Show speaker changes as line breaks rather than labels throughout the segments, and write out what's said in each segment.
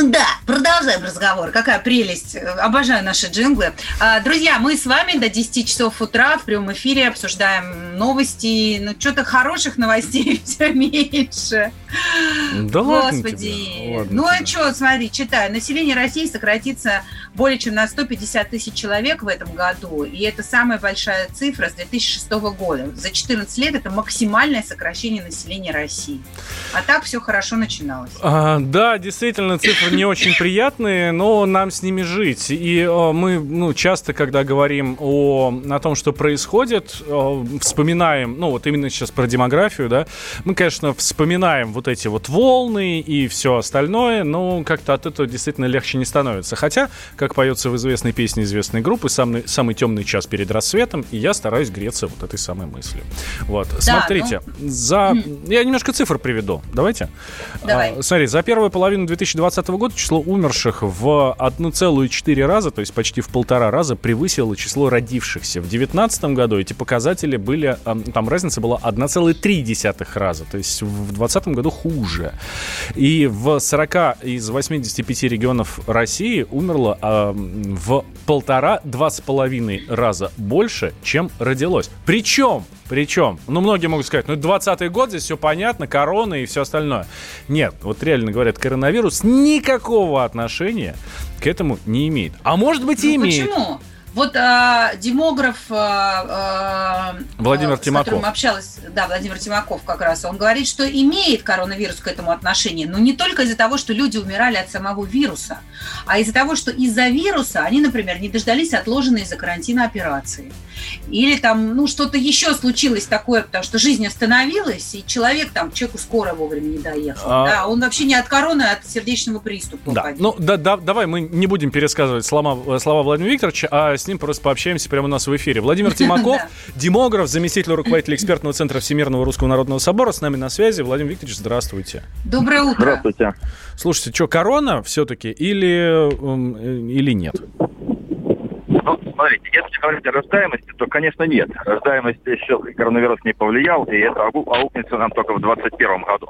Ну да, продолжаем разговор. Какая прелесть. Обожаю наши джинглы. А, Друзья, мы с вами до 10 часов утра в прямом эфире обсуждаем новости. Ну, что-то хороших новостей все меньше.
Да ладно
Господи.
тебе, ладно
ну, а
тебе.
что, смотри, читаю. Население России сократится более чем на 150 тысяч человек в этом году. И это самая большая цифра с 2006 года. За 14 лет это максимальное сокращение населения России. А так все хорошо начиналось.
А, да, действительно, цифры не очень приятные, но нам с ними жить. И э, мы ну, часто, когда говорим о, о том, что происходит, э, вспоминаем, ну вот именно сейчас про демографию, да, мы, конечно, вспоминаем вот эти вот волны и все остальное, но как-то от этого действительно легче не становится. Хотя, как поется в известной песне известной группы, самый, самый темный час перед рассветом, и я стараюсь греться вот этой самой мыслью. Вот, смотрите, за... Я немножко цифр приведу, давайте.
Давай.
А, смотри, за первую половину 2020 года число умерших в 1,4 раза, то есть почти в полтора раза, превысило число родившихся. В 2019 году эти показатели были, а, там разница была 1,3 раза, то есть в 2020 году хуже. И в 40 из 85 регионов России умерло а, в полтора-два с половиной раза больше, чем родилось. Причем, причем, ну, многие могут сказать, ну, 20 год, здесь все понятно, корона и все остальное. Нет, вот реально говорят, коронавирус никакого отношения к этому не имеет. А может быть и
Ну,
имеет.
Почему? Вот а, демограф а,
Владимир
а, с которым
Тимаков.
общалась, да, Владимир Тимаков как раз, он говорит, что имеет коронавирус к этому отношение, но не только из-за того, что люди умирали от самого вируса, а из-за того, что из-за вируса они, например, не дождались отложенной из-за карантина операции. Или там, ну, что-то еще случилось такое, потому что жизнь остановилась, и человек там, человеку скоро вовремя не доехал.
А-
Да, он вообще не от короны, а от сердечного приступа.
Да, ну да, да, давай мы не будем пересказывать слова, слова Владимира Викторовича, а с ним просто пообщаемся прямо у нас в эфире. Владимир Тимаков, демограф, заместитель руководителя экспертного центра Всемирного Русского Народного Собора, с нами на связи. Владимир Викторович, здравствуйте.
Доброе утро.
Здравствуйте.
Слушайте, что, корона все-таки или, м, э, или нет?
Ну, смотрите, если говорить о рождаемости, то, конечно, нет. Рождаемость еще коронавирус не повлиял, и это аукнется нам только в 2021 году.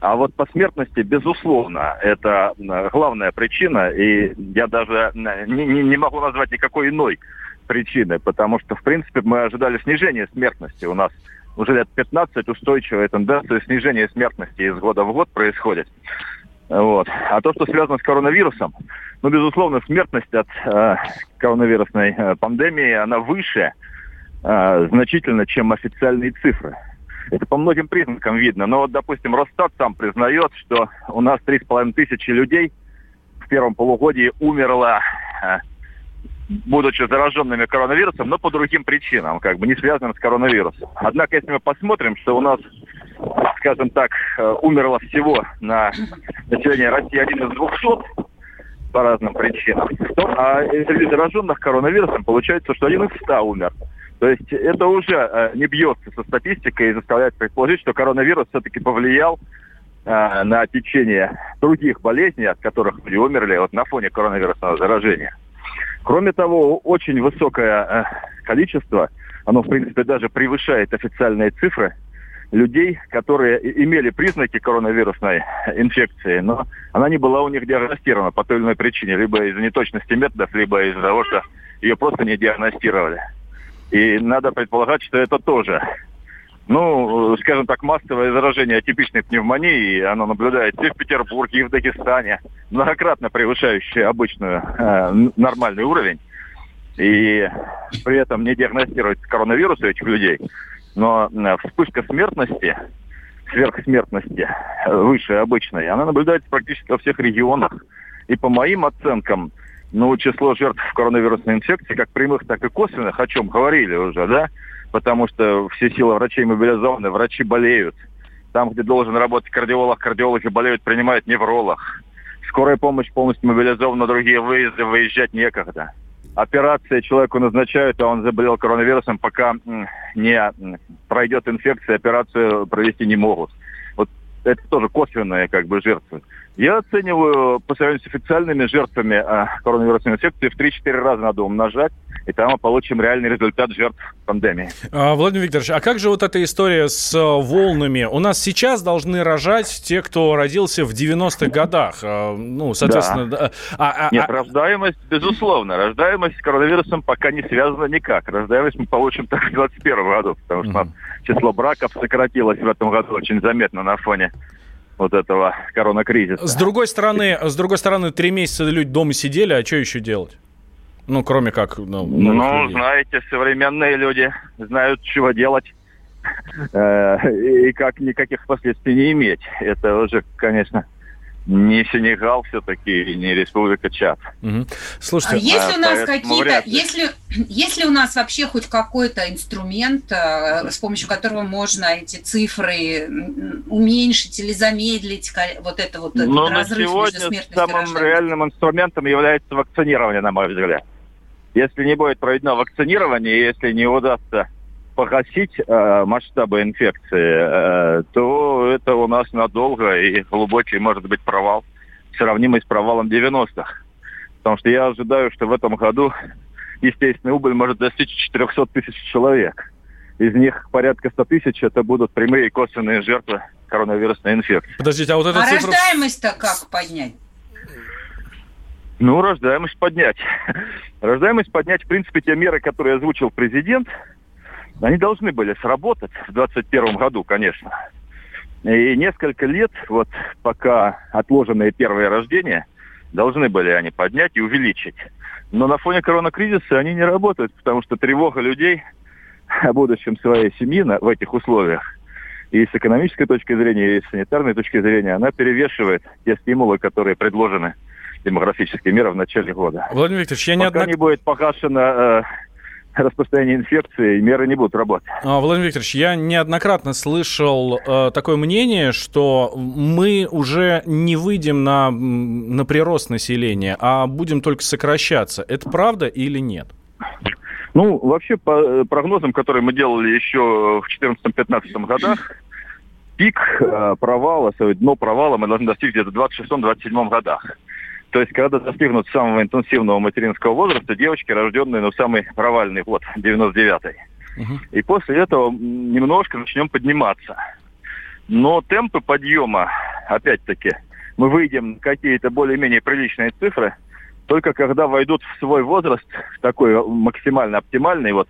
А вот по смертности, безусловно, это главная причина, и я даже не, не- не могу назвать никакой иной причины, потому что, в принципе, мы ожидали снижения смертности. У нас уже лет 15 устойчивая тенденция снижения смертности из года в год происходит. Вот. А то, что связано с коронавирусом, ну, безусловно, смертность от э, коронавирусной э, пандемии, она выше э, значительно, чем официальные цифры. Это по многим признакам видно. Но вот, допустим, Росстат сам признает, что у нас 3,5 тысячи людей в первом полугодии умерло, э, будучи зараженными коронавирусом, но по другим причинам, как бы не связанным с коронавирусом. Однако, если мы посмотрим, что у нас, скажем так, э, умерло всего на население России один из 200 по разным причинам, то, а среди зараженных коронавирусом получается, что один из 100 умер. То есть это уже э, не бьется со статистикой и заставляет предположить, что коронавирус все-таки повлиял э, на течение других болезней, от которых люди умерли вот на фоне коронавирусного заражения. Кроме того, очень высокое э, количество, оно, в принципе, даже превышает официальные цифры, людей, которые имели признаки коронавирусной инфекции, но она не была у них диагностирована по той или иной причине, либо из-за неточности методов, либо из-за того, что ее просто не диагностировали. И надо предполагать, что это тоже, ну, э, скажем так, массовое заражение атипичной пневмонии, оно наблюдается и в Петербурге, и в Дагестане, многократно превышающее обычную э, нормальный уровень. И при этом не диагностируется коронавирус у этих людей. Но э, вспышка смертности, сверхсмертности, э, выше обычной, она наблюдается практически во всех регионах. И по моим оценкам, ну, число жертв коронавирусной инфекции, как прямых, так и косвенных, о чем говорили уже, да, потому что все силы врачей мобилизованы, врачи болеют. Там, где должен работать кардиолог, кардиологи болеют, принимает невролог. Скорая помощь полностью мобилизована, другие выезды, выезжать некогда. Операции человеку назначают, а он заболел коронавирусом, пока не пройдет инфекция, операцию провести не могут. Вот это тоже косвенные как бы жертвы. Я оцениваю по сравнению с официальными жертвами э, коронавирусной инфекции в 3-4 раза надо умножать, и там мы получим реальный результат жертв пандемии.
А, Владимир Викторович, а как же вот эта история с а, волнами? У нас сейчас должны рожать те, кто родился в 90-х годах. А, ну, соответственно... Да.
А, а, Нет, а... рождаемость, безусловно. Рождаемость с коронавирусом пока не связана никак. Рождаемость мы получим только в 2021 году, потому что mm-hmm. число браков сократилось в этом году очень заметно на фоне вот этого коронакризиса.
С другой стороны, с другой стороны, три месяца люди дома сидели, а что еще делать? Ну, кроме как...
Ну, ну знаете, современные люди знают, чего делать э, и как никаких последствий не иметь. Это уже, конечно, не Сенегал все-таки, не Республика Чад.
Угу. Слушайте, а если а, у нас какие-то, если, если у нас вообще хоть какой-то инструмент, э, с помощью которого можно эти цифры уменьшить или замедлить, вот это вот этот
Но разрыв на сегодня между самым реальным инструментом является вакцинирование, на мой взгляд. Если не будет проведено вакцинирование, если не удастся погасить э, масштабы инфекции, э, то это у нас надолго и глубокий может быть провал, сравнимый с провалом 90-х. Потому что я ожидаю, что в этом году естественный убыль может достичь 400 тысяч человек. Из них порядка 100 тысяч это будут прямые и косвенные жертвы коронавирусной инфекции.
Подождите, а вот эта а цифра... рождаемость-то как поднять?
Ну, рождаемость поднять. рождаемость поднять, в принципе, те меры, которые озвучил президент – они должны были сработать в 2021 году, конечно. И несколько лет, вот пока отложенные первые рождения, должны были они поднять и увеличить. Но на фоне коронакризиса они не работают, потому что тревога людей о будущем своей семьи на, в этих условиях и с экономической точки зрения, и с санитарной точки зрения, она перевешивает те стимулы, которые предложены демографические меры в начале года.
Владимир Викторович, я
Пока
неоднократно...
не будет погашена э, распространения инфекции, меры не будут работать.
А, Владимир Викторович, я неоднократно слышал э, такое мнение, что мы уже не выйдем на, на прирост населения, а будем только сокращаться. Это правда или нет?
Ну, вообще, по э, прогнозам, которые мы делали еще в 2014-2015 годах, пик э, провала, дно провала мы должны достичь где-то в 26-27 годах. То есть, когда достигнут самого интенсивного материнского возраста, девочки, рожденные, ну, самый провальный год, 99-й. Угу. И после этого немножко начнем подниматься. Но темпы подъема, опять-таки, мы выйдем на какие-то более-менее приличные цифры, только когда войдут в свой возраст, такой максимально оптимальный, вот,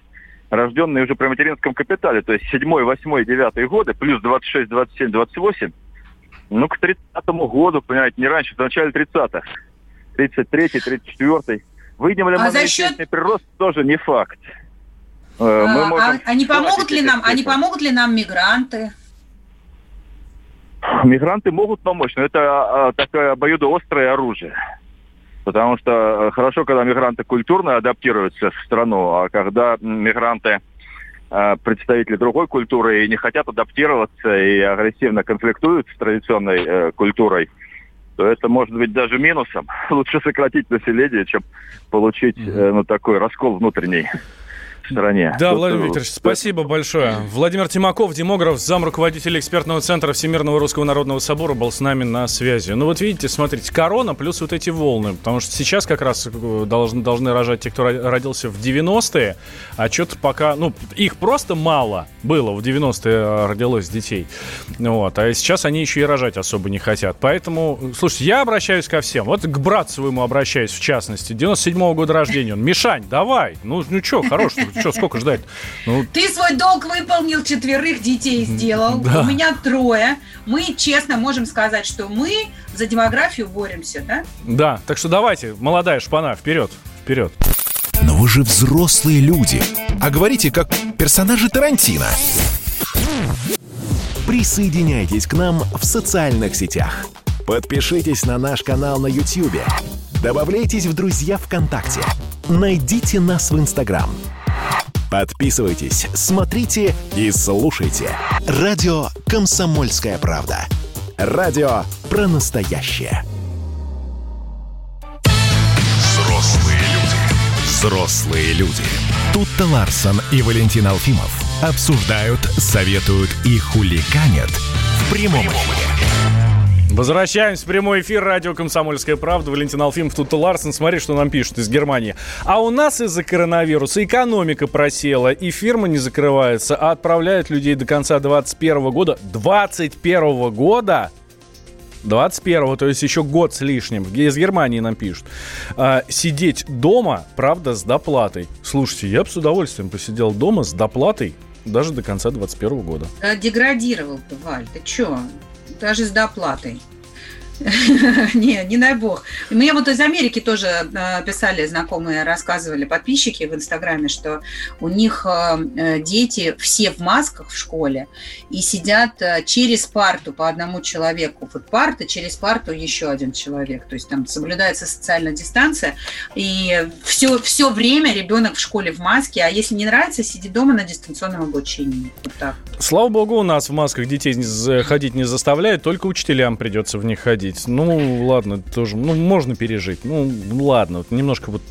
рожденные уже при материнском капитале, то есть 7, 8, 9 годы, плюс 26, 27, 28, ну, к 30-му году, понимаете, не раньше, в начале 30-х. 33-й, 34-й. Выйдем ли а мы за счет... прирост, тоже не факт.
Э, мы а, можем... а, не помогут ли нам, а не помогут ли нам мигранты?
Мигранты могут помочь, но это а, такое обоюдоострое оружие. Потому что э, хорошо, когда мигранты культурно адаптируются в страну, а когда мигранты э, представители другой культуры и не хотят адаптироваться и агрессивно конфликтуют с традиционной э, культурой, то это может быть даже минусом. Лучше сократить население, чем получить э, ну, такой раскол внутренний стране.
Да, Тут... Владимир Викторович, спасибо большое. Владимир Тимаков, демограф, зам руководителя экспертного центра Всемирного Русского Народного Собора, был с нами на связи. Ну вот видите, смотрите, корона плюс вот эти волны, потому что сейчас как раз э, должны, должны рожать те, кто родился в 90-е, а что-то пока, ну, их просто мало было, в 90-е э, родилось детей. Вот, а сейчас они еще и рожать особо не хотят. Поэтому, слушайте, я обращаюсь ко всем, вот к брату своему обращаюсь в частности, 97-го года рождения он. Мишань, давай, ну, ну что, хорош, что, сколько ждать? Ну...
Ты свой долг выполнил, четверых детей сделал. Да. У меня трое. Мы честно можем сказать, что мы за демографию боремся, да?
Да, так что давайте, молодая шпана, вперед, вперед.
Но вы же взрослые люди. А говорите, как персонажи Тарантино. Присоединяйтесь к нам в социальных сетях. Подпишитесь на наш канал на YouTube. Добавляйтесь в друзья ВКонтакте. Найдите нас в Инстаграм. Подписывайтесь, смотрите и слушайте. Радио «Комсомольская правда». Радио про настоящее. Взрослые люди. Взрослые люди. Тут-то Ларсон и Валентин Алфимов обсуждают, советуют и хулиганят в прямом эфире.
Возвращаемся в прямой эфир радио «Комсомольская правда». Валентин Алфимов, тут Ларсен. Смотри, что нам пишут из Германии. А у нас из-за коронавируса экономика просела, и фирмы не закрываются, а отправляют людей до конца 2021 года. 2021 года? 21-го, то есть еще год с лишним. Из Германии нам пишут. А, сидеть дома, правда, с доплатой. Слушайте, я бы с удовольствием посидел дома с доплатой даже до конца 21 года.
Деградировал ты, Валь, ты чё? Даже с доплатой. Не, не дай бог. Мне вот из Америки тоже э, писали знакомые, рассказывали подписчики в Инстаграме, что у них э, э, дети все в масках в школе и сидят через парту по одному человеку. Вот парта, через парту еще один человек. То есть там соблюдается социальная дистанция. И все, все время ребенок в школе в маске, а если не нравится, сиди дома на дистанционном обучении. Вот так.
Слава богу, у нас в масках детей ходить не заставляют, только учителям придется в них ходить пережить. Ну, ладно, тоже, ну, можно пережить. Ну, ладно, немножко вот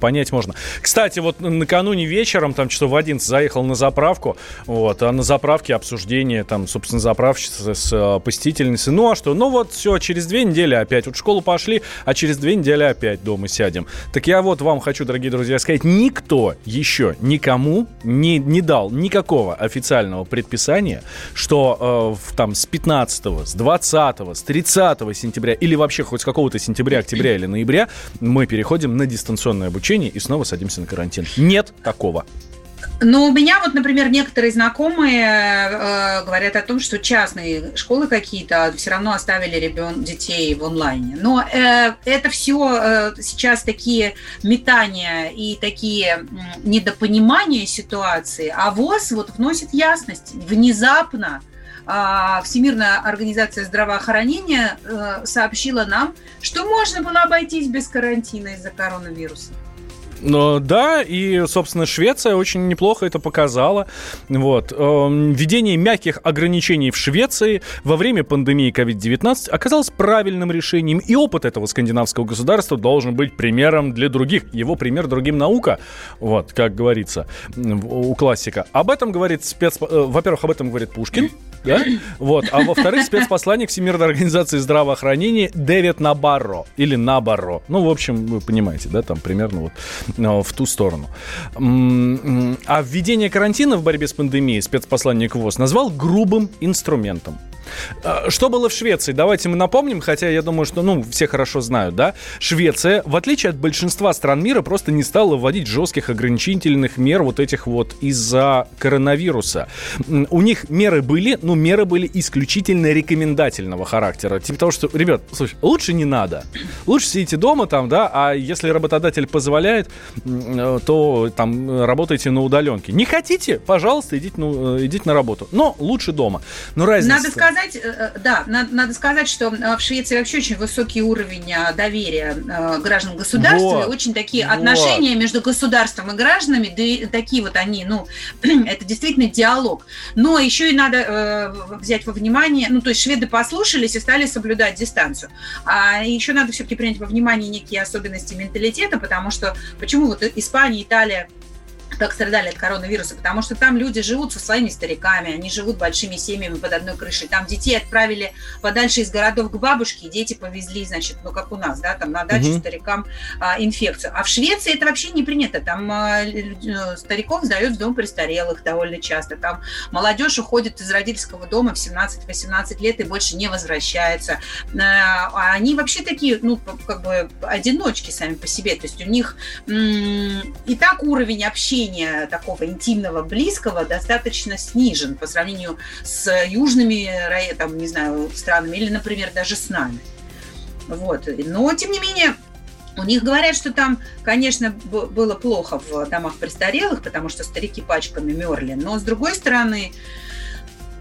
понять можно. Кстати, вот накануне вечером, там часов в 11 заехал на заправку, вот, а на заправке обсуждение, там, собственно, заправщица с э, посетительницей. Ну, а что? Ну, вот все, через две недели опять. Вот в школу пошли, а через две недели опять дома сядем. Так я вот вам хочу, дорогие друзья, сказать, никто еще никому не, не дал никакого официального предписания, что э, там с 15 с 20 с 30 30 сентября или вообще хоть с какого-то сентября, октября или ноября мы переходим на дистанционное обучение и снова садимся на карантин. Нет такого.
Но у меня вот, например, некоторые знакомые э, говорят о том, что частные школы какие-то все равно оставили ребен детей в онлайне. Но э, это все э, сейчас такие метания и такие недопонимания ситуации. А ВОЗ вот вносит ясность внезапно Всемирная организация здравоохранения э, сообщила нам, что можно было обойтись без карантина из-за коронавируса.
Но, да, и, собственно, Швеция очень неплохо это показала. Вот. Эм, введение мягких ограничений в Швеции во время пандемии COVID-19 оказалось правильным решением, и опыт этого скандинавского государства должен быть примером для других. Его пример другим наука, вот, как говорится у классика. Об этом говорит спец... Э, во-первых, об этом говорит Пушкин, да? Вот. А во-вторых, спецпосланник Всемирной организации здравоохранения Дэвид Набарро. Или Набарро. Ну, в общем, вы понимаете, да, там примерно вот э, в ту сторону. А введение карантина в борьбе с пандемией спецпосланник ВОЗ назвал грубым инструментом. А, что было в Швеции? Давайте мы напомним, хотя я думаю, что, ну, все хорошо знают, да? Швеция, в отличие от большинства стран мира, просто не стала вводить жестких ограничительных мер вот этих вот из-за коронавируса. У них меры были, но меры были исключительно рекомендательного характера. Типа того, что, ребят, слушай, лучше не надо. Лучше сидите дома там, да, а если работодатель позволяет, э, то там работайте на удаленке. Не хотите, пожалуйста, идите, ну, идите на работу. Но лучше дома. Но разница...
Надо сказать, сказать, э, э, да, надо, надо сказать, что э, в Швеции вообще очень высокий уровень доверия граждан государства, вот, очень такие вот. отношения между государством и гражданами, да, такие вот они, ну, это действительно диалог. Но еще и надо взять во внимание, ну, то есть шведы послушались и стали соблюдать дистанцию. А еще надо все-таки принять во внимание некие особенности менталитета, потому что почему вот Испания, Италия, так страдали от коронавируса, потому что там люди живут со своими стариками, они живут большими семьями под одной крышей. Там детей отправили подальше из городов к бабушке, и дети повезли, значит, ну как у нас, да, там на дачу угу. старикам а, инфекцию. А в Швеции это вообще не принято. Там а, э, стариков сдают в дом престарелых довольно часто. Там молодежь уходит из родительского дома в 17-18 лет и больше не возвращается. А, а они вообще такие, ну, как бы одиночки сами по себе. То есть у них м- и так уровень общения общения такого интимного, близкого достаточно снижен по сравнению с южными, там, не знаю, странами или, например, даже с нами. Вот. Но, тем не менее, у них говорят, что там, конечно, было плохо в домах престарелых, потому что старики пачками мерли. Но, с другой стороны,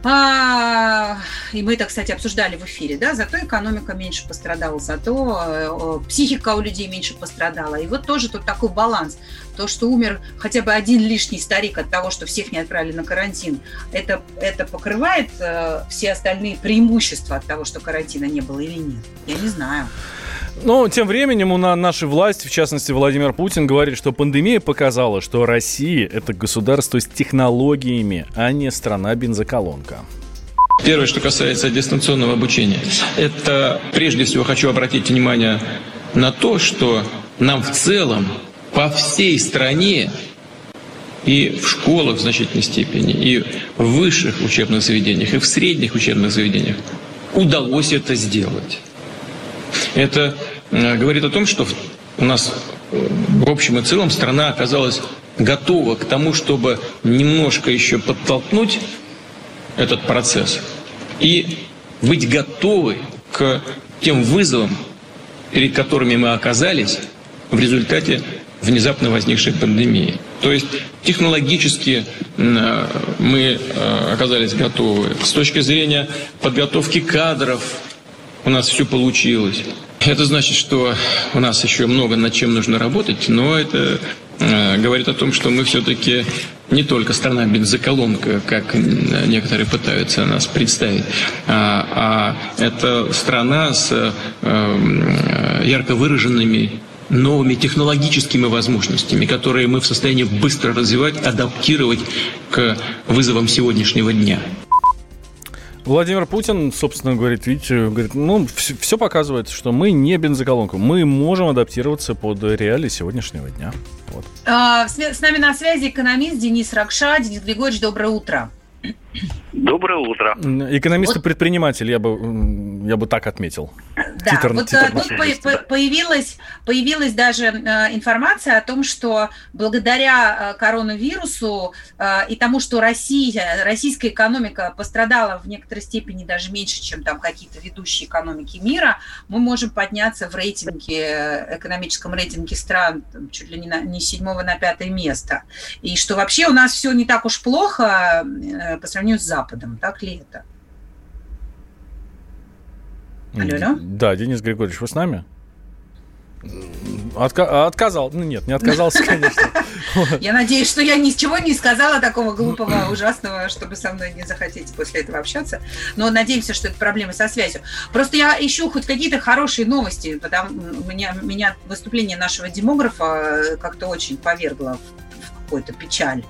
а, и мы это, кстати, обсуждали в эфире, да, зато экономика меньше пострадала, зато э, психика у людей меньше пострадала. И вот тоже тут такой баланс. То, что умер хотя бы один лишний старик от того, что всех не отправили на карантин, это, это покрывает э, все остальные преимущества от того, что карантина не было или нет? Я не знаю.
Но тем временем у нас наши власти, в частности Владимир Путин, говорит, что пандемия показала, что Россия – это государство с технологиями, а не страна-бензоколонка.
Первое, что касается дистанционного обучения, это прежде всего хочу обратить внимание на то, что нам в целом по всей стране и в школах в значительной степени, и в высших учебных заведениях, и в средних учебных заведениях удалось это сделать. Это э, говорит о том, что у нас э, в общем и целом страна оказалась готова к тому, чтобы немножко еще подтолкнуть этот процесс и быть готовы к тем вызовам, перед которыми мы оказались в результате внезапно возникшей пандемии. То есть технологически э, мы оказались готовы. С точки зрения подготовки кадров у нас все получилось. Это значит, что у нас еще много над чем нужно работать, но это э, говорит о том, что мы все-таки не только страна-бензоколонка, как некоторые пытаются нас представить, а, а это страна с э, ярко выраженными новыми технологическими возможностями, которые мы в состоянии быстро развивать, адаптировать к вызовам сегодняшнего дня.
Владимир Путин, собственно, говорит, видите, говорит, ну, все, все показывает, что мы не бензоколонка. Мы можем адаптироваться под реалии сегодняшнего дня.
Вот. А, с нами на связи экономист Денис Ракша. Денис Григорьевич, доброе утро.
Доброе утро.
Экономист и предприниматель, я бы, я бы так отметил.
Да, титр, вот титр тут по появилась, появилась даже э, информация о том, что благодаря э, коронавирусу э, и тому, что Россия, российская экономика пострадала в некоторой степени даже меньше, чем там какие-то ведущие экономики мира, мы можем подняться в рейтинге, экономическом рейтинге стран там, чуть ли не, на, не с седьмого на пятое место. И что вообще у нас все не так уж плохо по сравнению с Западом. Так ли это?
Алло, алло? Да, Денис Григорьевич, вы с нами? Отка- отказал. Ну нет, не отказался, конечно.
Я надеюсь, что я ничего не сказала такого глупого, ужасного, чтобы со мной не захотеть после этого общаться. Но надеемся, что это проблемы со связью. Просто я ищу хоть какие-то хорошие новости, потому меня, меня выступление нашего демографа как-то очень повергло какой-то печаль.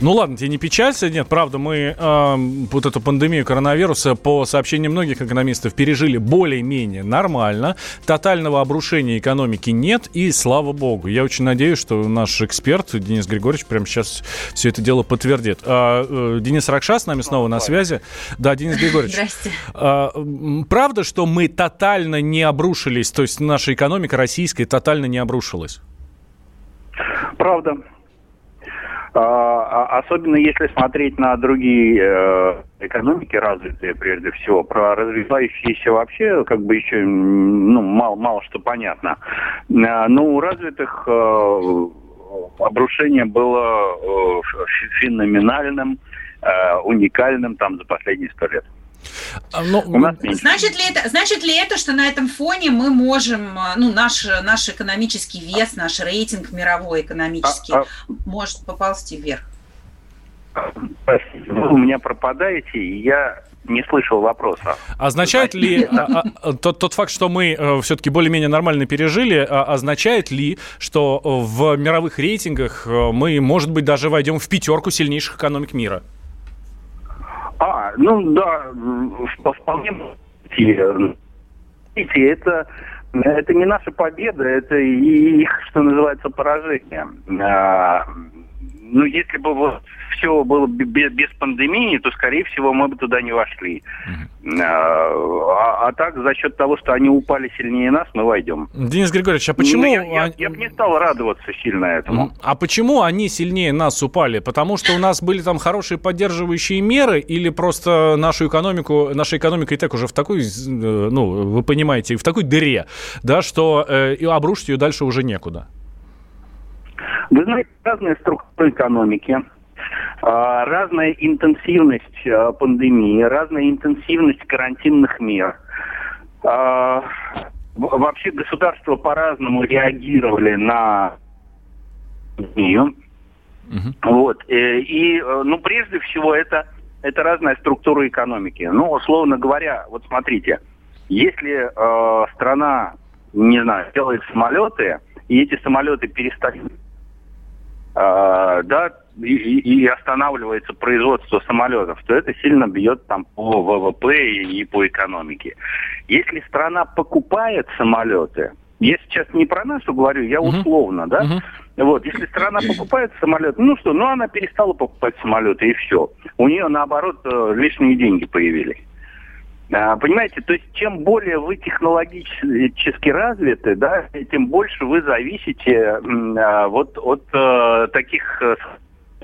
Ну ладно, тебе не печаль, нет, правда, мы э, вот эту пандемию коронавируса, по сообщениям многих экономистов, пережили более-менее нормально, тотального обрушения экономики нет, и слава богу. Я очень надеюсь, что наш эксперт Денис Григорьевич прямо сейчас все это дело подтвердит. А, э, Денис Ракша с нами снова на связи. Да, Денис Григорьевич. Здрасте. А, правда, что мы тотально не обрушились, то есть наша экономика российская тотально не обрушилась?
Правда. А, а, особенно если смотреть на другие э, экономики развитые, прежде всего, про развивающиеся вообще, как бы еще, ну, мало, мало что понятно. Э, ну, у развитых э, обрушение было феноменальным, уникальным там за последние сто лет.
А, Но, ну, значит, ли это, значит ли это, что на этом фоне мы можем, а, ну, наш, наш экономический вес, наш рейтинг мировой экономический а, а... может поползти вверх?
Вы у меня пропадаете, и я не слышал вопроса.
Означает ли а, а, тот, тот факт, что мы э, все-таки более-менее нормально пережили, а, означает ли, что в мировых рейтингах э, мы, может быть, даже войдем в пятерку сильнейших экономик мира?
А, ну да, вполне Видите, это, это не наша победа, это их, что называется, поражение. Ну, если бы вот все было без, без пандемии, то, скорее всего, мы бы туда не вошли. А, а так, за счет того, что они упали сильнее нас, мы войдем.
Денис Григорьевич, а почему... Ну,
я, я, я бы не стал радоваться сильно этому.
А почему они сильнее нас упали? Потому что у нас были там хорошие поддерживающие меры или просто нашу экономику, наша экономика и так уже в такой, э, ну, вы понимаете, в такой дыре, да, что э, и обрушить ее дальше уже некуда?
Вы знаете, разные структуры экономики, а, разная интенсивность а, пандемии, разная интенсивность карантинных мер. А, вообще государства по-разному реагировали на пандемию. Угу. Вот. Э, и, э, ну, прежде всего, это, это разная структура экономики. Ну, условно говоря, вот смотрите, если э, страна не знаю, делает самолеты, и эти самолеты перестают, да, и, и останавливается производство самолетов, то это сильно бьет там по ВВП и, и по экономике. Если страна покупает самолеты, я сейчас не про нашу говорю, я условно, да, вот, если страна покупает самолет, ну что, ну она перестала покупать самолеты и все. У нее наоборот э, лишние деньги появились. А, понимаете, то есть чем более вы технологически развиты, да, тем больше вы зависите а, вот от а, таких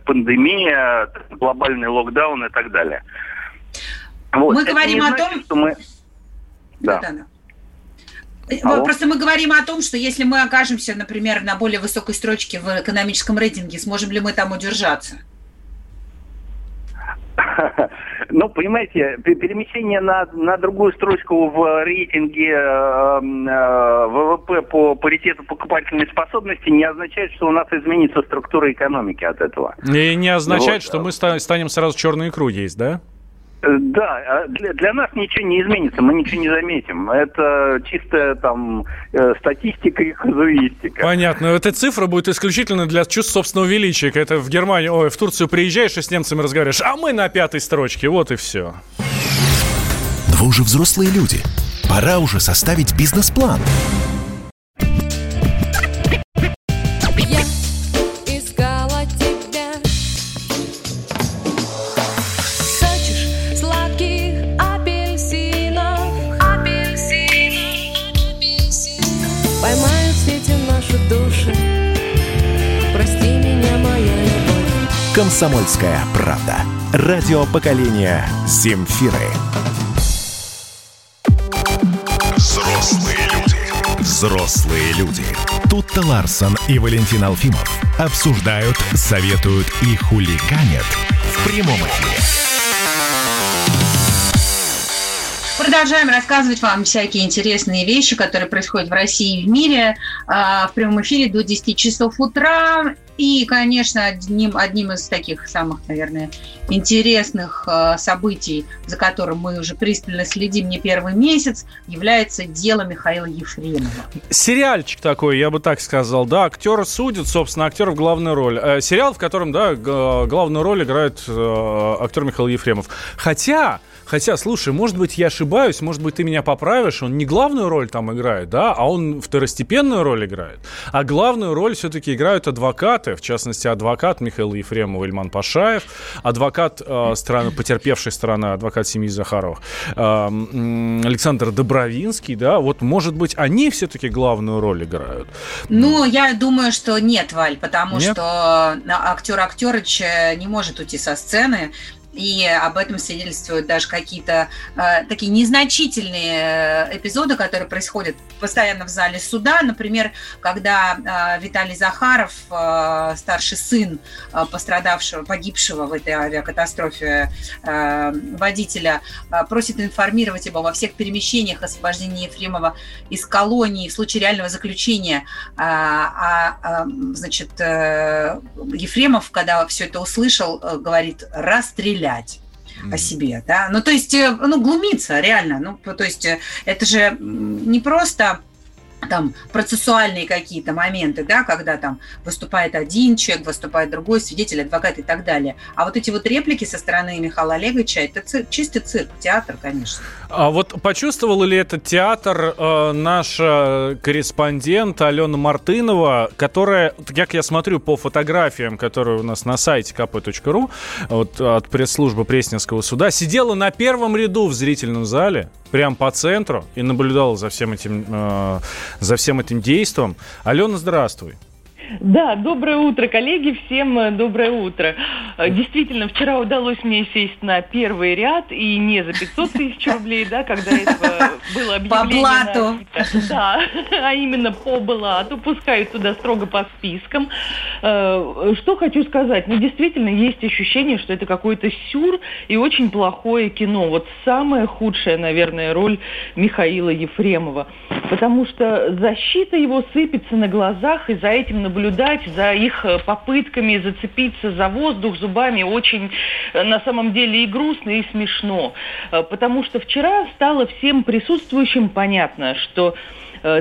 пандемия, глобальный локдаун и так далее.
Вот. Мы Это говорим о том, что мы... Да. да, да. Алло? Просто мы говорим о том, что если мы окажемся, например, на более высокой строчке в экономическом рейтинге, сможем ли мы там удержаться?
Ну, понимаете, перемещение на, на другую строчку в рейтинге э, э, ВВП по паритету покупательной способности не означает, что у нас изменится структура экономики от этого.
И не означает, вот. что мы станем сразу черную икру есть, да?
Э, да, а для, для нас ничего не изменится, мы ничего не заметим. Это чистая там э, статистика и казуистика.
Понятно. Эта цифра будет исключительно для чувств собственного величия. Это в Германию, ой, в Турцию приезжаешь и с немцами разговариваешь, а мы на пятой строчке, вот и все.
Вы уже взрослые люди. Пора уже составить бизнес-план. «Комсомольская правда». Радио поколения «Земфиры». Взрослые люди. Взрослые люди. Тут-то Ларсон и Валентин Алфимов обсуждают, советуют и хулиганят в прямом эфире.
Продолжаем рассказывать вам всякие интересные вещи, которые происходят в России и в мире. А, в прямом эфире до 10 часов утра. И, конечно, одним, одним из таких самых, наверное, интересных э, событий, за которым мы уже пристально следим не первый месяц, является дело Михаила Ефремова.
Сериальчик такой, я бы так сказал, да, актер судит, собственно, актер в главную роль. Э, сериал, в котором, да, главную роль играет э, актер Михаил Ефремов. Хотя Хотя, слушай, может быть, я ошибаюсь, может быть, ты меня поправишь, он не главную роль там играет, да, а он второстепенную роль играет. А главную роль все-таки играют адвокаты, в частности, адвокат Михаил Ефремов, Ильман Пашаев, адвокат э, страны, потерпевшей страны, адвокат семьи Захаровых, э, Александр Добровинский, да, вот, может быть, они все-таки главную роль играют?
Ну, я думаю, что нет, Валь, потому нет? что актер Актерыч не может уйти со сцены, и об этом свидетельствуют даже какие-то э, такие незначительные э, эпизоды, которые происходят постоянно в зале суда. Например, когда э, Виталий Захаров, э, старший сын э, пострадавшего, погибшего в этой авиакатастрофе э, водителя, э, просит информировать его во всех перемещениях освобождения Ефремова из колонии в случае реального заключения. А, а, значит, э, Ефремов, когда все это услышал, э, говорит, расстрелять заявлять о себе, да, ну то есть, э, ну глумиться реально, ну то есть э, это же не просто там процессуальные какие-то моменты, да, когда там выступает один человек, выступает другой свидетель, адвокат и так далее. А вот эти вот реплики со стороны Михаила Олеговича, это цирк, чистый цирк, театр, конечно.
А вот почувствовал ли этот театр э, наша корреспондент Алена Мартынова, которая, как я смотрю по фотографиям, которые у нас на сайте kp.ru, вот от пресс-службы Пресненского суда, сидела на первом ряду в зрительном зале, прям по центру, и наблюдала за всем этим э, за всем этим действом. Алена, здравствуй.
Да, доброе утро, коллеги, всем э, доброе утро. Э, действительно, вчера удалось мне сесть на первый ряд, и не за 500 тысяч рублей, да, когда это было объявление. По
блату.
На... Да, а именно по блату, пускай туда строго по спискам. Э, что хочу сказать, ну, действительно, есть ощущение, что это какой-то сюр и очень плохое кино. Вот самая худшая, наверное, роль Михаила Ефремова. Потому что защита его сыпется на глазах, и за этим наблюдать за их э, попытками зацепиться за воздух зубами очень э, на самом деле и грустно, и смешно. Э, потому что вчера стало всем присутствующим понятно, что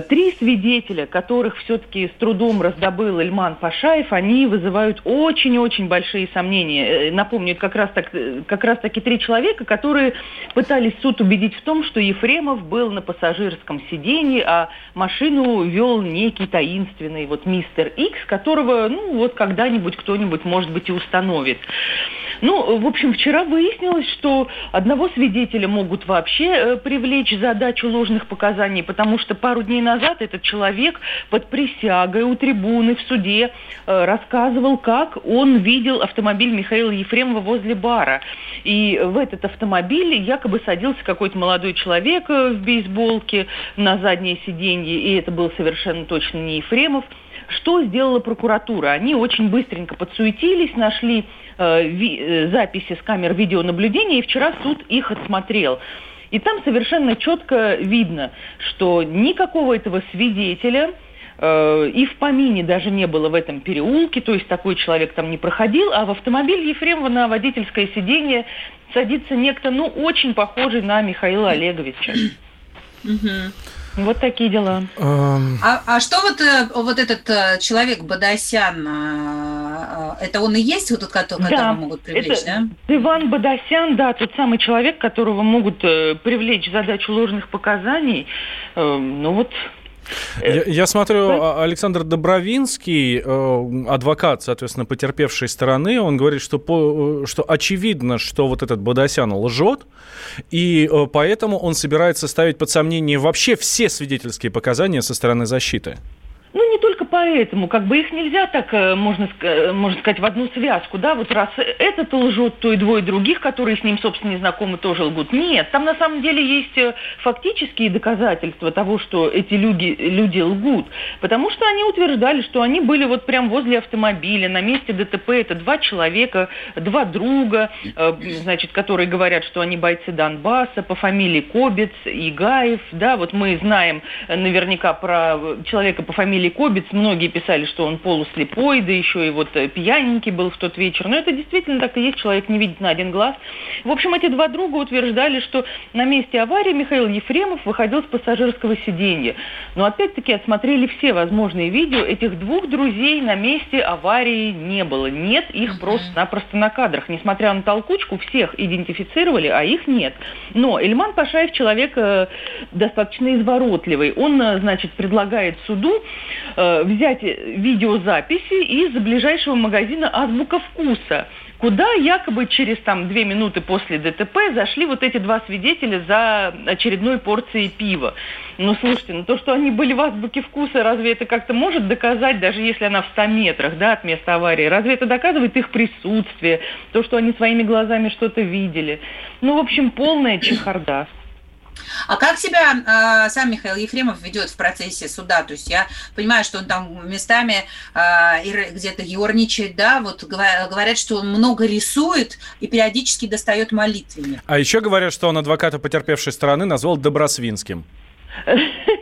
три свидетеля, которых все-таки с трудом раздобыл Ильман Пашаев, они вызывают очень-очень большие сомнения. Э, напомню, как раз, так, э, как раз таки три человека, которые пытались суд убедить в том, что Ефремов был на пассажирском сиденье, а машину вел некий таинственный вот мистер Икс, которого, ну, вот когда-нибудь кто-нибудь, может быть, и установит. Ну, в общем, вчера выяснилось, что одного свидетеля могут вообще э, привлечь задачу ложных показаний, потому что пару дней назад этот человек под присягой у трибуны в суде э, рассказывал, как он видел автомобиль Михаила Ефремова возле бара. И в этот автомобиль якобы садился какой-то молодой человек э, в бейсболке на заднее сиденье, и это был совершенно точно не Ефремов. Что сделала прокуратура? Они очень быстренько подсуетились, нашли э, ви, э, записи с камер видеонаблюдения, и вчера суд их отсмотрел. И там совершенно четко видно, что никакого этого свидетеля э, и в помине даже не было в этом переулке, то есть такой человек там не проходил, а в автомобиль Ефремова на водительское сиденье садится некто, ну, очень похожий на Михаила Олеговича. Вот такие дела.
А, а что вот, э, вот этот э, человек Бадасян, э, это он и есть, вот, которого да, могут привлечь, это
да? Иван Бадасян, да, тот самый человек, которого могут привлечь задачу ложных показаний. Ну вот
я, я смотрю, а, Александр Добровинский, э, адвокат, соответственно, потерпевшей стороны, он говорит, что, по, что очевидно, что вот этот Бадасян лжет, и э, поэтому он собирается ставить под сомнение вообще все свидетельские показания со стороны защиты.
Ну, не только поэтому, как бы их нельзя так, э, можно, э, можно сказать, в одну связку, да, вот раз этот лжет, то и двое других, которые с ним, собственно, не знакомы, тоже лгут. Нет, там на самом деле есть э, фактические доказательства того, что эти люди, люди лгут, потому что они утверждали, что они были вот прям возле автомобиля, на месте ДТП, это два человека, два друга, значит, которые говорят, что они бойцы Донбасса, по фамилии Кобец, Игаев, да, вот мы знаем наверняка про человека по фамилии Василий Кобец, многие писали, что он полуслепой, да еще и вот э, пьяненький был в тот вечер. Но это действительно так и есть, человек не видит на один глаз. В общем, эти два друга утверждали, что на месте аварии Михаил Ефремов выходил с пассажирского сиденья. Но опять-таки отсмотрели все возможные видео, этих двух друзей на месте аварии не было. Нет их просто-напросто на кадрах. Несмотря на толкучку, всех идентифицировали, а их нет. Но Эльман Пашаев человек э, достаточно изворотливый. Он, э, значит, предлагает суду э, взять видеозаписи из ближайшего магазина «Азбука вкуса», куда якобы через там две минуты после ДТП зашли вот эти два свидетеля за очередной порцией пива. Ну, слушайте, ну то, что они были в азбуке вкуса, разве это как-то может доказать, даже если она в 100 метрах да, от места аварии? Разве это доказывает их присутствие, то, что они своими глазами что-то видели? Ну, в общем, полная чехарда.
А как себя э, сам Михаил Ефремов ведет в процессе суда? То есть я понимаю, что он там местами э, где-то ерничает, да, вот говорят, что он много рисует и периодически достает молитвенник.
А еще говорят, что он адвоката потерпевшей стороны назвал Добросвинским.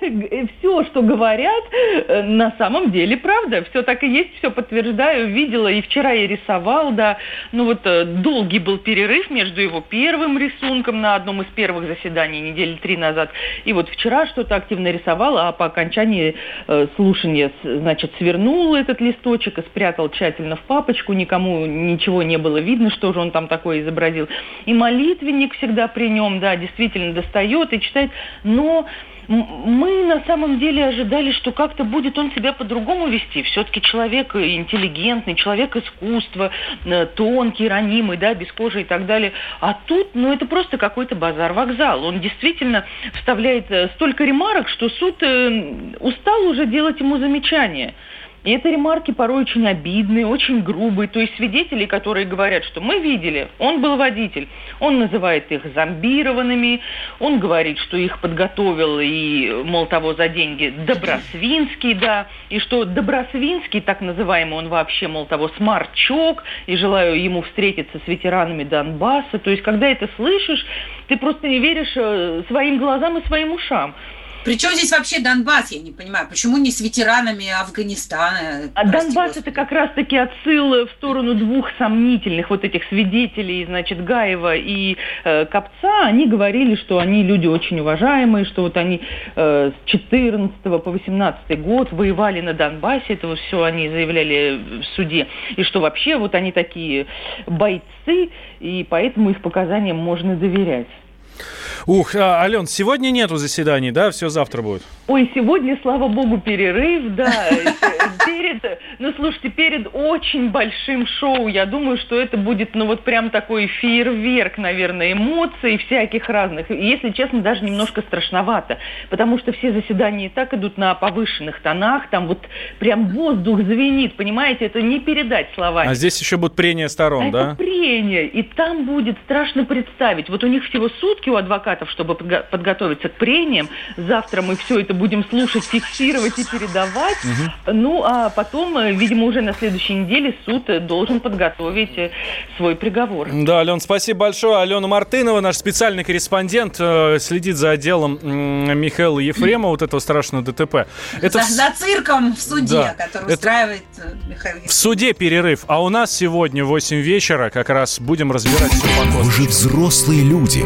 все, что говорят, э, на самом деле правда. Все так и есть, все подтверждаю. Видела и вчера я рисовал, да. Ну вот э, долгий был перерыв между его первым рисунком на одном из первых заседаний недели три назад. И вот вчера что-то активно рисовал, а по окончании э, слушания, значит, свернул этот листочек и спрятал тщательно в папочку. Никому ничего не было видно, что же он там такое изобразил. И молитвенник всегда при нем, да, действительно достает и читает. Но мы на самом деле ожидали, что как-то будет он себя по-другому вести. Все-таки человек интеллигентный, человек искусства, э, тонкий, ранимый, да, без кожи и так далее. А тут, ну, это просто какой-то базар-вокзал. Он действительно вставляет э, столько ремарок, что суд э, устал уже делать ему замечания. И это ремарки порой очень обидные, очень грубые. То есть свидетели, которые говорят, что мы видели, он был водитель. Он называет их зомбированными, он говорит, что их подготовил и, мол, того за деньги Добросвинский, да, и что Добросвинский, так называемый, он вообще, мол, того смарчок, и желаю ему встретиться с ветеранами Донбасса. То есть, когда это слышишь, ты просто не веришь э, своим глазам и своим ушам.
Причем здесь вообще Донбасс, я не понимаю, почему не с ветеранами Афганистана?
А Донбасс Господи. это как раз-таки отсыл в сторону двух сомнительных вот этих свидетелей, значит, Гаева и э, Копца. Они говорили, что они люди очень уважаемые, что вот они э, с 14 по 18 год воевали на Донбассе, это вот все они заявляли в суде, и что вообще вот они такие бойцы, и поэтому их показаниям можно доверять.
Ух, а, Ален, сегодня нету заседаний, да? Все завтра будет.
Ой, сегодня, слава богу, перерыв, да. Перед, ну, слушайте, перед очень большим шоу, я думаю, что это будет, ну, вот прям такой фейерверк, наверное, эмоций всяких разных. Если честно, даже немножко страшновато, потому что все заседания и так идут на повышенных тонах, там вот прям воздух звенит, понимаете, это не передать словами.
А здесь еще будут прения сторон,
а
да?
Это прения, и там будет страшно представить. Вот у них всего сутки у адвокатов, чтобы подго- подготовиться к прениям. Завтра мы все это будем слушать, фиксировать и передавать. Угу. Ну, а потом, э, видимо, уже на следующей неделе суд э, должен подготовить э, свой приговор.
Да, Ален, спасибо большое. Алена Мартынова, наш специальный корреспондент, следит за делом Михаила Ефремова, вот этого страшного ДТП.
Это за, в... за цирком в суде, да. который это... устраивает Михаил Ефремов.
В суде перерыв, а у нас сегодня в 8 вечера как раз будем разбирать все по
Вы же взрослые люди.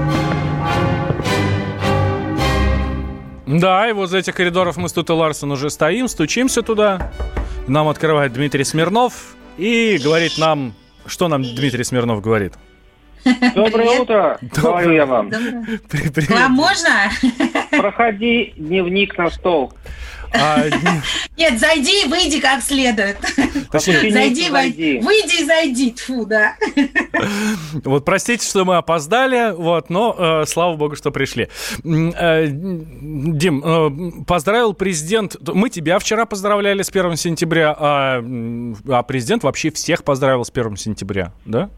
Да, и возле этих коридоров мы с Тут и Ларсон уже стоим, стучимся туда. Нам открывает Дмитрий Смирнов и говорит нам... Что нам Дмитрий Смирнов говорит?
Доброе Привет. утро, Доброе. говорю я вам.
Привет. Вам можно?
Проходи дневник на стол. А,
Нет, зайди и выйди как следует. Точнее, зайди, зайди, выйди и зайди, тфу, да.
Вот простите, что мы опоздали, вот, но э, слава богу, что пришли. Э, Дим, э, поздравил президент. Мы тебя вчера поздравляли с 1 сентября, а, а президент вообще всех поздравил с 1 сентября, да?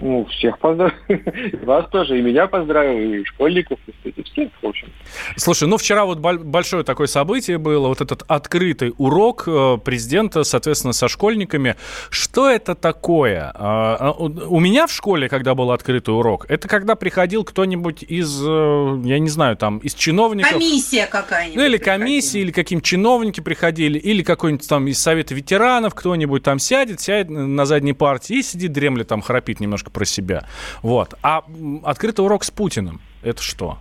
Ну, всех поздравил. Вас тоже, и меня поздравил, и школьников, и всех, в общем.
Слушай, ну вчера вот большое такое событие было, вот этот открытый урок э, президента, соответственно, со школьниками. Что это такое? А, а, у меня в школе, когда был открытый урок, это когда приходил кто-нибудь из, э, я не знаю, там, из чиновников.
Комиссия какая-нибудь.
Ну, или комиссия, или каким чиновники приходили, или какой-нибудь там из Совета ветеранов кто-нибудь там сядет, сядет на задней партии и сидит, дремлет, там, храпит немножко немножко про себя. Вот. А открытый урок с Путиным – это что?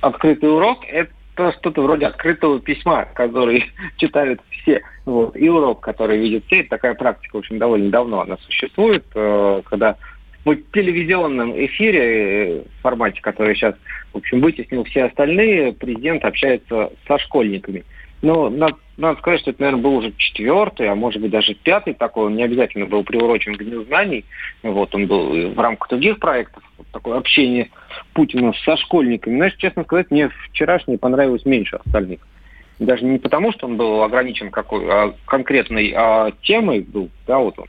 Открытый урок – это что-то вроде открытого письма, который читают все. Вот. И урок, который видят все. Такая практика, в общем, довольно давно она существует, э, когда в телевизионном эфире, э, в формате, который сейчас, в общем, вытеснил все остальные, президент общается со школьниками. Но надо, надо сказать, что это, наверное, был уже четвертый, а может быть даже пятый такой. Он не обязательно был приурочен к Дню знаний. Вот он был в рамках других проектов. Вот такое общение Путина со школьниками. Знаешь, честно сказать, мне вчерашний понравилось меньше остальных. Даже не потому, что он был ограничен какой, а конкретной а темой был, да, вот он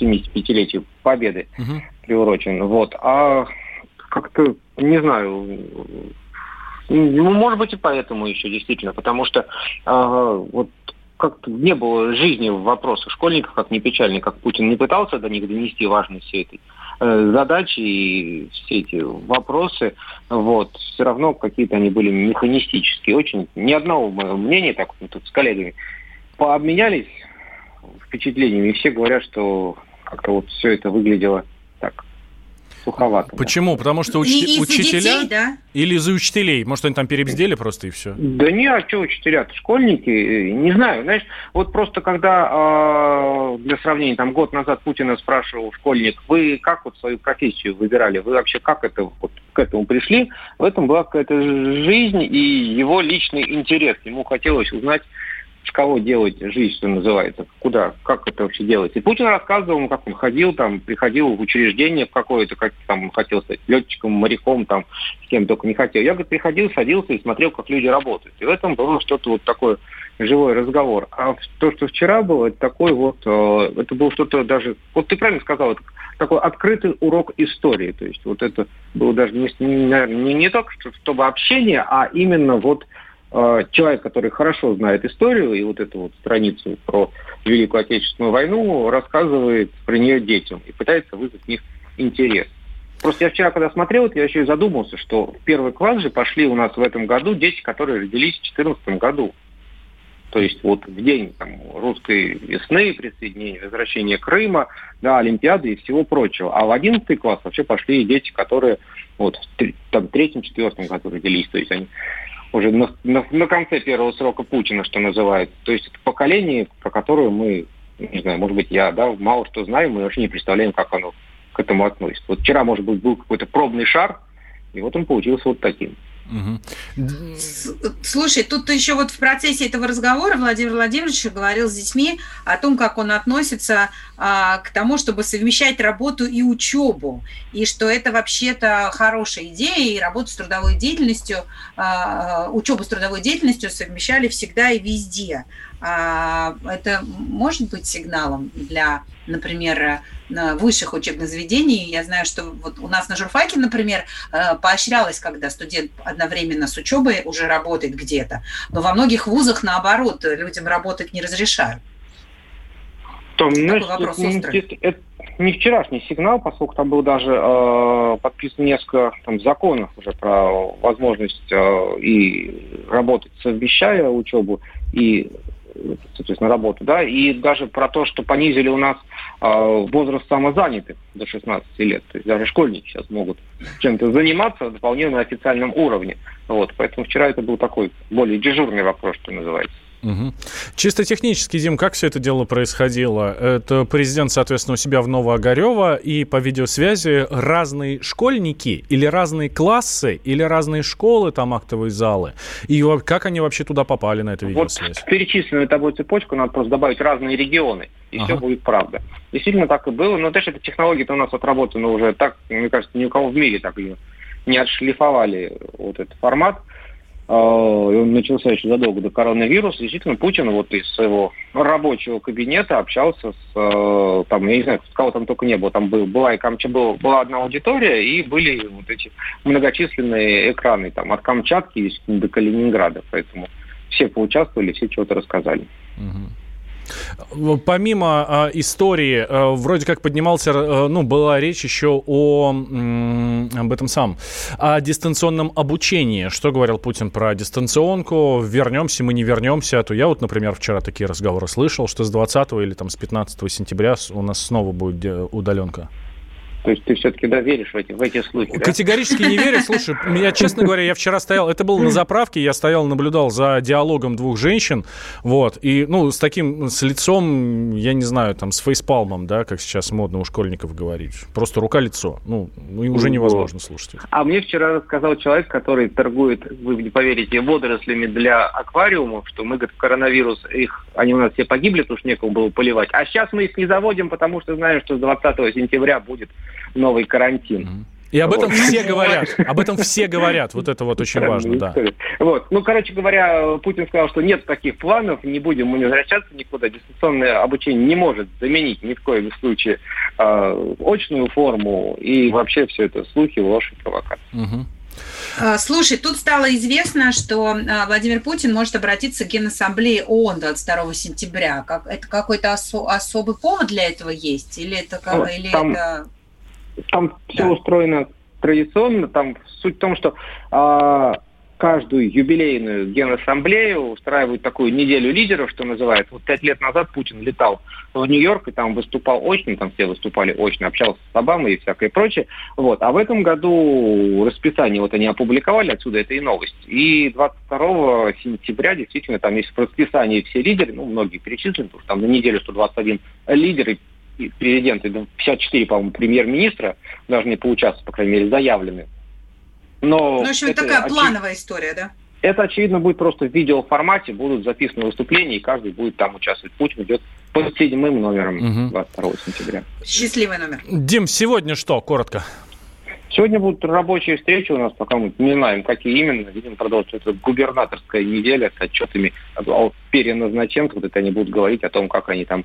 75-летию Победы угу. приурочен, вот, а как-то, не знаю, ну, может быть, и поэтому еще, действительно, потому что э, вот как-то не было жизни в вопросах школьников, как не печально, как Путин не пытался до них донести важность всей этой э, задачи и все эти вопросы, вот, все равно какие-то они были механистические. Очень ни одного мнения, так мы тут с коллегами пообменялись впечатлениями, и все говорят, что как-то вот все это выглядело суховато.
Почему? Да. Потому что учти... и, учителя? Детей, да? Или из-за учителей? Может, они там перебздели просто и все?
Да не, а что учителя? Школьники? Не знаю. Знаешь, вот просто когда э, для сравнения, там год назад Путина спрашивал школьник, вы как вот свою профессию выбирали? Вы вообще как это вот, к этому пришли? В этом была какая-то жизнь и его личный интерес. Ему хотелось узнать кого делать жизнь, что называется, куда, как это вообще делать. И Путин рассказывал, как он ходил, там, приходил в учреждение в какое-то, как там хотел стать летчиком, моряком, там, с кем только не хотел. Я, говорит, приходил, садился и смотрел, как люди работают. И в этом было что-то вот такое живой разговор. А то, что вчера было, это такой вот, э, это было что-то даже, вот ты правильно сказал, это такой открытый урок истории. То есть вот это было даже не, не, не, не только чтобы общение, а именно вот человек, который хорошо знает историю и вот эту вот страницу про Великую Отечественную войну, рассказывает про нее детям и пытается вызвать в них интерес. Просто я вчера, когда смотрел я еще и задумался, что в первый класс же пошли у нас в этом году дети, которые родились в 2014 году. То есть вот в день там, русской весны, присоединения, возвращения Крыма, да, Олимпиады и всего прочего. А в 11 класс вообще пошли дети, которые вот в там, третьем-четвертом году родились. То есть они уже на, на, на конце первого срока Путина, что называется. То есть это поколение, про которое мы, не знаю, может быть, я, да, мало что знаю, мы вообще не представляем, как оно к этому относится. Вот вчера, может быть, был какой-то пробный шар, и вот он получился вот таким.
Слушай, тут еще вот в процессе этого разговора Владимир Владимирович говорил с детьми о том, как он относится а, к тому, чтобы совмещать работу и учебу, и что это вообще-то хорошая идея, и работу с трудовой деятельностью, а, учебу с трудовой деятельностью совмещали всегда и везде. А, это может быть сигналом для, например, высших учебных заведений. Я знаю, что вот у нас на журфаке, например, э, поощрялось, когда студент одновременно с учебой уже работает где-то. Но во многих вузах, наоборот, людям работать не разрешают.
Том, знаешь, вопрос это, это не вчерашний сигнал, поскольку там был даже э, подписан несколько там, законов уже про возможность э, и работать, совмещая учебу и соответственно, работу, да, и даже про то, что понизили у нас э, возраст самозанятых до 16 лет, то есть даже школьники сейчас могут чем-то заниматься дополнительно на официальном уровне, вот, поэтому вчера это был такой более дежурный вопрос, что называется.
Угу. Чисто технически, Дим, как все это дело происходило? Это президент, соответственно, у себя в Новоогарево, и по видеосвязи разные школьники или разные классы, или разные школы, там актовые залы? И как они вообще туда попали на эту видеосвязь?
Вот перечисленную тобой цепочку надо просто добавить разные регионы, и ага. все будет правда. Действительно так и было, но даже эта технология-то у нас отработана уже так, мне кажется, ни у кого в мире так ее не отшлифовали вот этот формат. А, он начался еще задолго до коронавируса, действительно Путин вот из своего рабочего кабинета общался с, а, там, я не знаю, кого там только не было, там был, была, и Камча, была, была одна аудитория, и были вот эти многочисленные экраны там, от Камчатки до Калининграда, поэтому все поучаствовали, все чего-то рассказали. Угу.
Помимо э, истории, э, вроде как поднимался, э, ну, была речь еще о, э, об этом самом, о дистанционном обучении. Что говорил Путин про дистанционку? Вернемся, мы не вернемся. А то я вот, например, вчера такие разговоры слышал, что с 20 или там с 15 сентября у нас снова будет э, удаленка.
То есть ты все-таки да, веришь в эти, в эти слухи,
Категорически
да?
не верю. Слушай, я, честно говоря, я вчера стоял, это было на заправке, я стоял, наблюдал за диалогом двух женщин, вот, и, ну, с таким, с лицом, я не знаю, там, с фейспалмом, да, как сейчас модно у школьников говорить. Просто рука-лицо. Ну, ну уже невозможно слушать.
А мне вчера рассказал человек, который торгует, вы не поверите, водорослями для аквариумов, что мы, говорит, коронавирус, их, они у нас все погибли, потому что некому было поливать. А сейчас мы их не заводим, потому что знаем, что с 20 сентября будет новый карантин.
И об этом вот. все говорят. Об этом все говорят. Вот это вот очень важно, да.
Вот. Ну, короче говоря, Путин сказал, что нет таких планов, не будем мы возвращаться никуда. Дистанционное обучение не может заменить ни в коем случае э, очную форму. И вообще все это слухи, ложь и провокация.
Угу. Слушай, тут стало известно, что а, Владимир Путин может обратиться к Генассамблее ООН 22 сентября. Как, это какой-то осо- особый повод для этого есть? Или это, как, ну, или там... это
там все да. устроено традиционно. Там суть в том, что а, каждую юбилейную генассамблею устраивают такую неделю лидеров, что называется. Вот пять лет назад Путин летал в Нью-Йорк и там выступал очно, там все выступали очно, общался с Обамой и всякое прочее. Вот. А в этом году расписание вот они опубликовали, отсюда это и новость. И 22 сентября действительно там есть в расписании все лидеры, ну, многие перечислены, потому что там на неделю 121 лидер и президенты, 54, по-моему, премьер-министра должны поучаствовать, по крайней мере, заявлены.
Но ну, в общем, это такая плановая история, да?
Это, очевидно, будет просто в видеоформате, будут записаны выступления, и каждый будет там участвовать. Путин идет под седьмым номером угу. 22 сентября.
Счастливый номер.
Дим, сегодня что, коротко?
Сегодня будут рабочие встречи у нас, пока мы не знаем, какие именно. Видимо, продолжится это губернаторская неделя с отчетами о переназначенцах. Вот это они будут говорить о том, как они там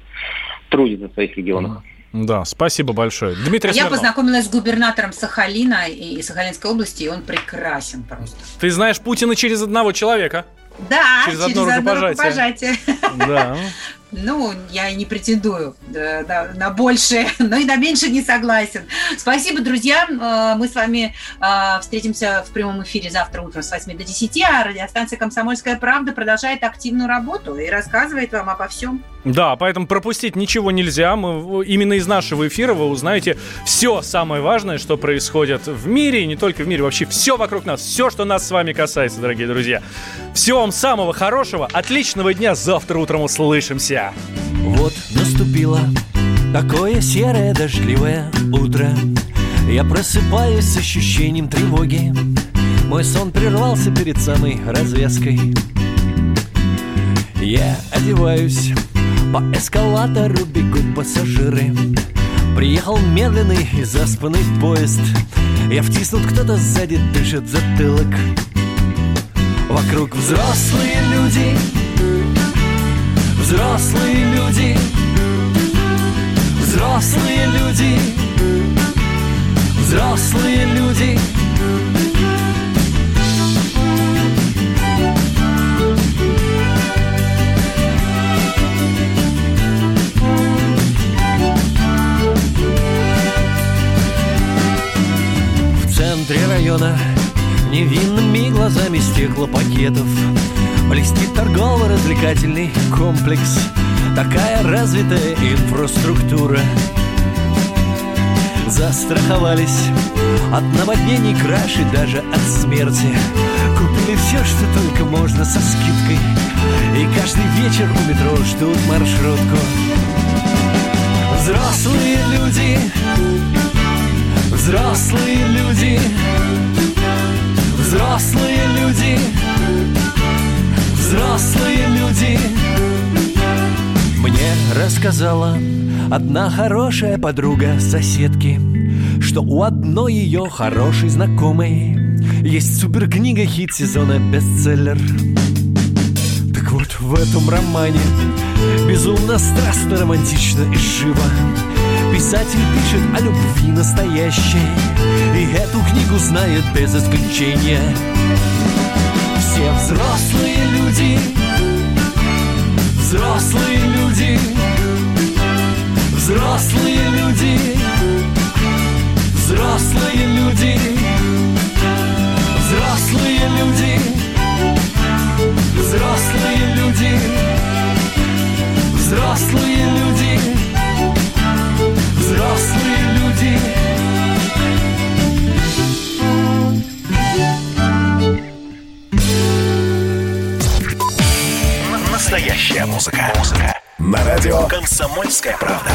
трудятся в своих регионах.
Да, спасибо большое. Дмитрий
Я
Смирнов.
познакомилась с губернатором Сахалина и Сахалинской области, и он прекрасен просто.
Ты знаешь Путина через одного человека?
Да,
через, через одно, одно рукопожатие.
рукопожатие. Да. Ну, я и не претендую да, на большее, но и на меньше не согласен. Спасибо, друзья. Э, мы с вами э, встретимся в прямом эфире завтра утром с 8 до 10, а радиостанция «Комсомольская правда» продолжает активную работу и рассказывает вам обо всем.
Да, поэтому пропустить ничего нельзя. Мы, именно из нашего эфира вы узнаете все самое важное, что происходит в мире, и не только в мире, вообще все вокруг нас, все, что нас с вами касается, дорогие друзья. Всего вам самого хорошего, отличного дня, завтра утром услышимся.
Вот наступило такое серое дождливое утро. Я просыпаюсь с ощущением тревоги. Мой сон прервался перед самой развязкой. Я одеваюсь по эскалатору бегут пассажиры Приехал медленный и заспанный поезд Я втиснут, кто-то сзади дышит затылок Вокруг взрослые люди. Взрослые люди. Взрослые люди. Взрослые люди. Центре района Невинными глазами стеклопакетов Блестит торгово-развлекательный комплекс. Такая развитая инфраструктура. Застраховались от наводнений, краш и даже от смерти. Купили все, что только можно со скидкой. И каждый вечер у метро ждут маршрутку. Взрослые люди. Взрослые люди, взрослые люди, взрослые люди. Мне рассказала одна хорошая подруга соседки, что у одной ее хорошей знакомой есть суперкнига хит сезона бестселлер. Так вот, в этом романе безумно страстно, романтично и живо Писатель пишет о любви настоящей И эту книгу знает без исключения. Все взрослые люди Взрослые люди Взрослые люди Взрослые люди Взрослые люди Взрослые люди Взрослые люди Взрослые люди
Настоящая музыка. Музыка. На радио «Комсомольская правда».